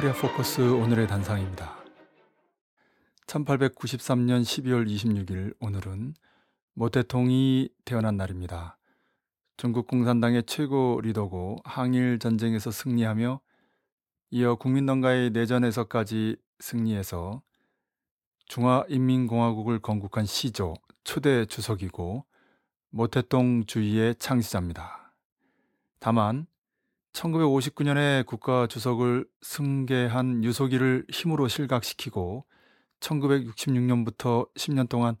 코리아 포커스 오늘의 단상입니다. 1893년 12월 26일 오늘은 모태통이 태어난 날입니다. 중국 공산당의 최고 리더고 항일 전쟁에서 승리하며 이어 국민당과의 내전에서까지 승리해서 중화인민공화국을 건국한 시조 초대 주석이고 모태똥주의의 창시자입니다. 다만 1959년에 국가 주석을 승계한 유소기를 힘으로 실각시키고 1966년부터 10년 동안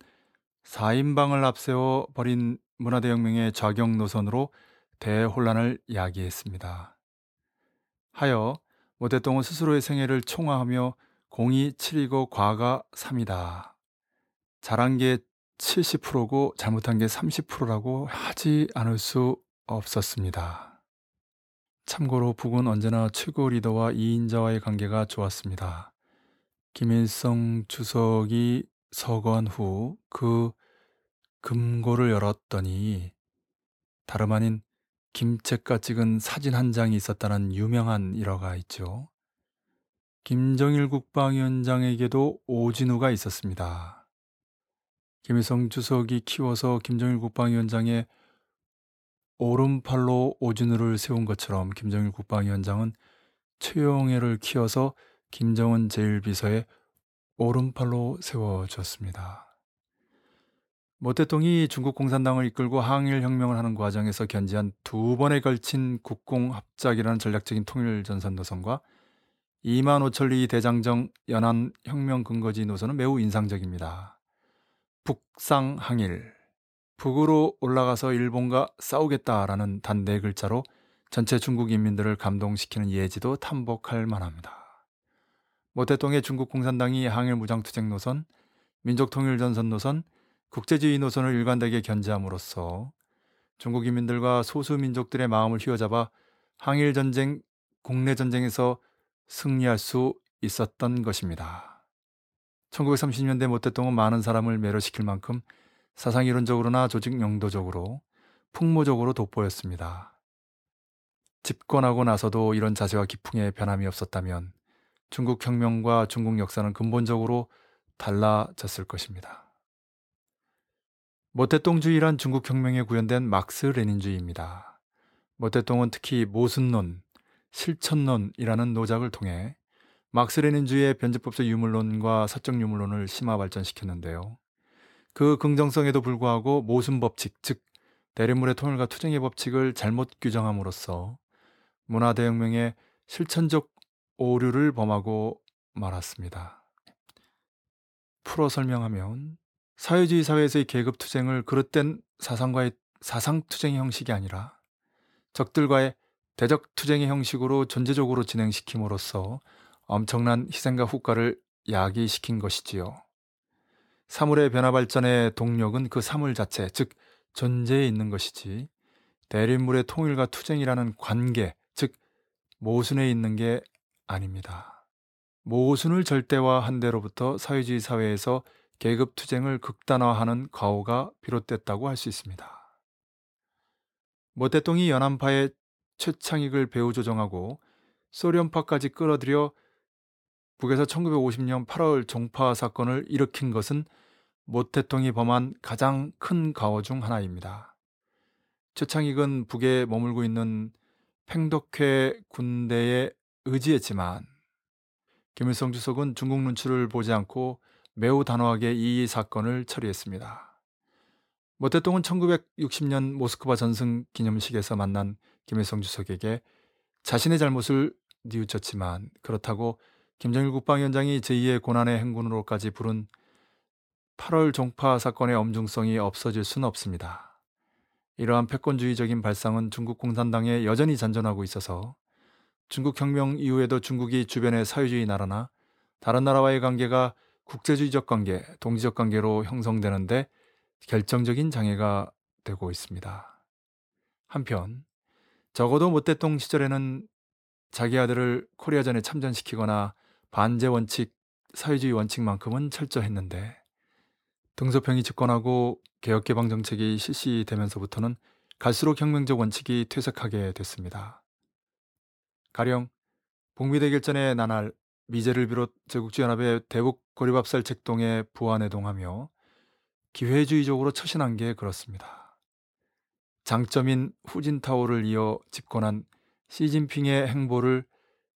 4인방을 앞세워 버린 문화대혁명의 좌경 노선으로 대혼란을 야기했습니다. 하여 모태똥은 스스로의 생애를 총화하며 공이 7이고 과가 3이다. 잘한 게 70%고 잘못한 게 30%라고 하지 않을 수 없었습니다. 참고로 북은 언제나 최고 리더와 2인자와의 관계가 좋았습니다. 김일성 주석이 서거한 후 그 금고를 열었더니 다름 아닌 김책과 찍은 사진 한 장이 있었다는 유명한 일화가 있죠. 김정일 국방위원장에게도 오진우가 있었습니다. 김일성 주석이 키워서 김정일 국방위원장의 오른팔로 오진우를 세운 것처럼 김정일 국방위원장은 최영애를 키워서 김정은 제1비서의 오른팔로 세워졌습니다. 모태통이 중국 공산당을 이끌고 항일 혁명을 하는 과정에서 견지한 두 번에 걸친 국공합작이라는 전략적인 통일전선 노선과 2만 5천리 대장정 연안 혁명 근거지 노선은 매우 인상적입니다. 북상 항일, 북으로 올라가서 일본과 싸우겠다라는 단 네 글자로 전체 중국 인민들을 감동시키는 예지도 탐복할 만합니다. 모태똥의 중국 공산당이 항일 무장투쟁 노선, 민족통일전선 노선, 국제주의 노선을 일관되게 견제함으로써 중국 인민들과 소수 민족들의 마음을 휘어잡아 항일 전쟁, 국내 전쟁에서 승리할 수 있었던 것입니다. 1930년대 모태똥은 많은 사람을 매료시킬 만큼 사상 이론적으로나 조직 용도적으로 풍모적으로 돋보였습니다. 집권하고 나서도 이런 자세와 기풍에 변함이 없었다면 중국 혁명과 중국 역사는 근본적으로 달라졌을 것입니다. 모태똥주의란 중국 혁명에 구현된 막스 레닌주의입니다. 모태똥은 특히 모순론, 실천론이라는 노작을 통해 막스 레닌주의의 변제법적 유물론과 사적 유물론을 심화 발전시켰는데요. 그 긍정성에도 불구하고 모순 법칙, 즉 대립물의 통일과 투쟁의 법칙을 잘못 규정함으로써 문화 대혁명의 실천적 오류를 범하고 말았습니다. 풀어 설명하면 사회주의 사회에서의 계급 투쟁을 그릇된 사상과의 사상 투쟁의 형식이 아니라 적들과의 대적 투쟁의 형식으로 전제적으로 진행시킴으로써 엄청난 희생과 후과를 야기시킨 것이지요. 사물의 변화 발전의 동력은 그 사물 자체, 즉 존재에 있는 것이지 대립물의 통일과 투쟁이라는 관계, 즉 모순에 있는 게 아닙니다. 모순을 절대화한 데로부터 사회주의 사회에서 계급 투쟁을 극단화하는 과오가 비롯됐다고 할 수 있습니다. 모태똥이 연안파의 최창익을 배후 조정하고 소련파까지 끌어들여 북에서 1950년 8월 종파 사건을 일으킨 것은 모태통이 범한 가장 큰 가오 중 하나입니다. 최창익은 북에 머물고 있는 팽덕회 군대에 의지했지만 김일성 주석은 중국 눈치를 보지 않고 매우 단호하게 이 사건을 처리했습니다. 모태똥은 1960년 모스크바 전승 기념식에서 만난 김일성 주석에게 자신의 잘못을 뉘우쳤지만 그렇다고 김정일 국방위원장이 제2의 고난의 행군으로까지 부른 8월 종파 사건의 엄중성이 없어질 수는 없습니다. 이러한 패권주의적인 발상은 중국 공산당에 여전히 잔존하고 있어서 중국 혁명 이후에도 중국이 주변의 사회주의 나라나 다른 나라와의 관계가 국제주의적 관계, 동지적 관계로 형성되는데 결정적인 장애가 되고 있습니다. 한편 적어도 모태똥 시절에는 자기 아들을 코리아전에 참전시키거나 반제 원칙, 사회주의 원칙만큼은 철저했는데 등소평이 집권하고 개혁개방 정책이 실시되면서부터는 갈수록 혁명적 원칙이 퇴색하게 됐습니다. 가령 북미 대결 전의 나날 미제를 비롯 제국주연합의 대북 고립압살 책동에 부안해동하며 기회주의적으로 처신한 게 그렇습니다. 장점인 후진타오를 이어 집권한 시진핑의 행보를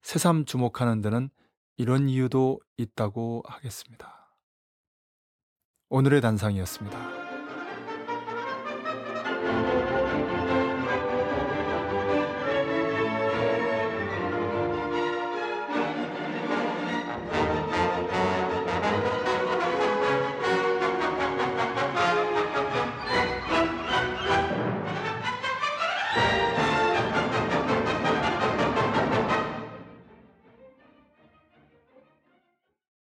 새삼 주목하는 데는 이런 이유도 있다고 하겠습니다. 오늘의 단상이었습니다.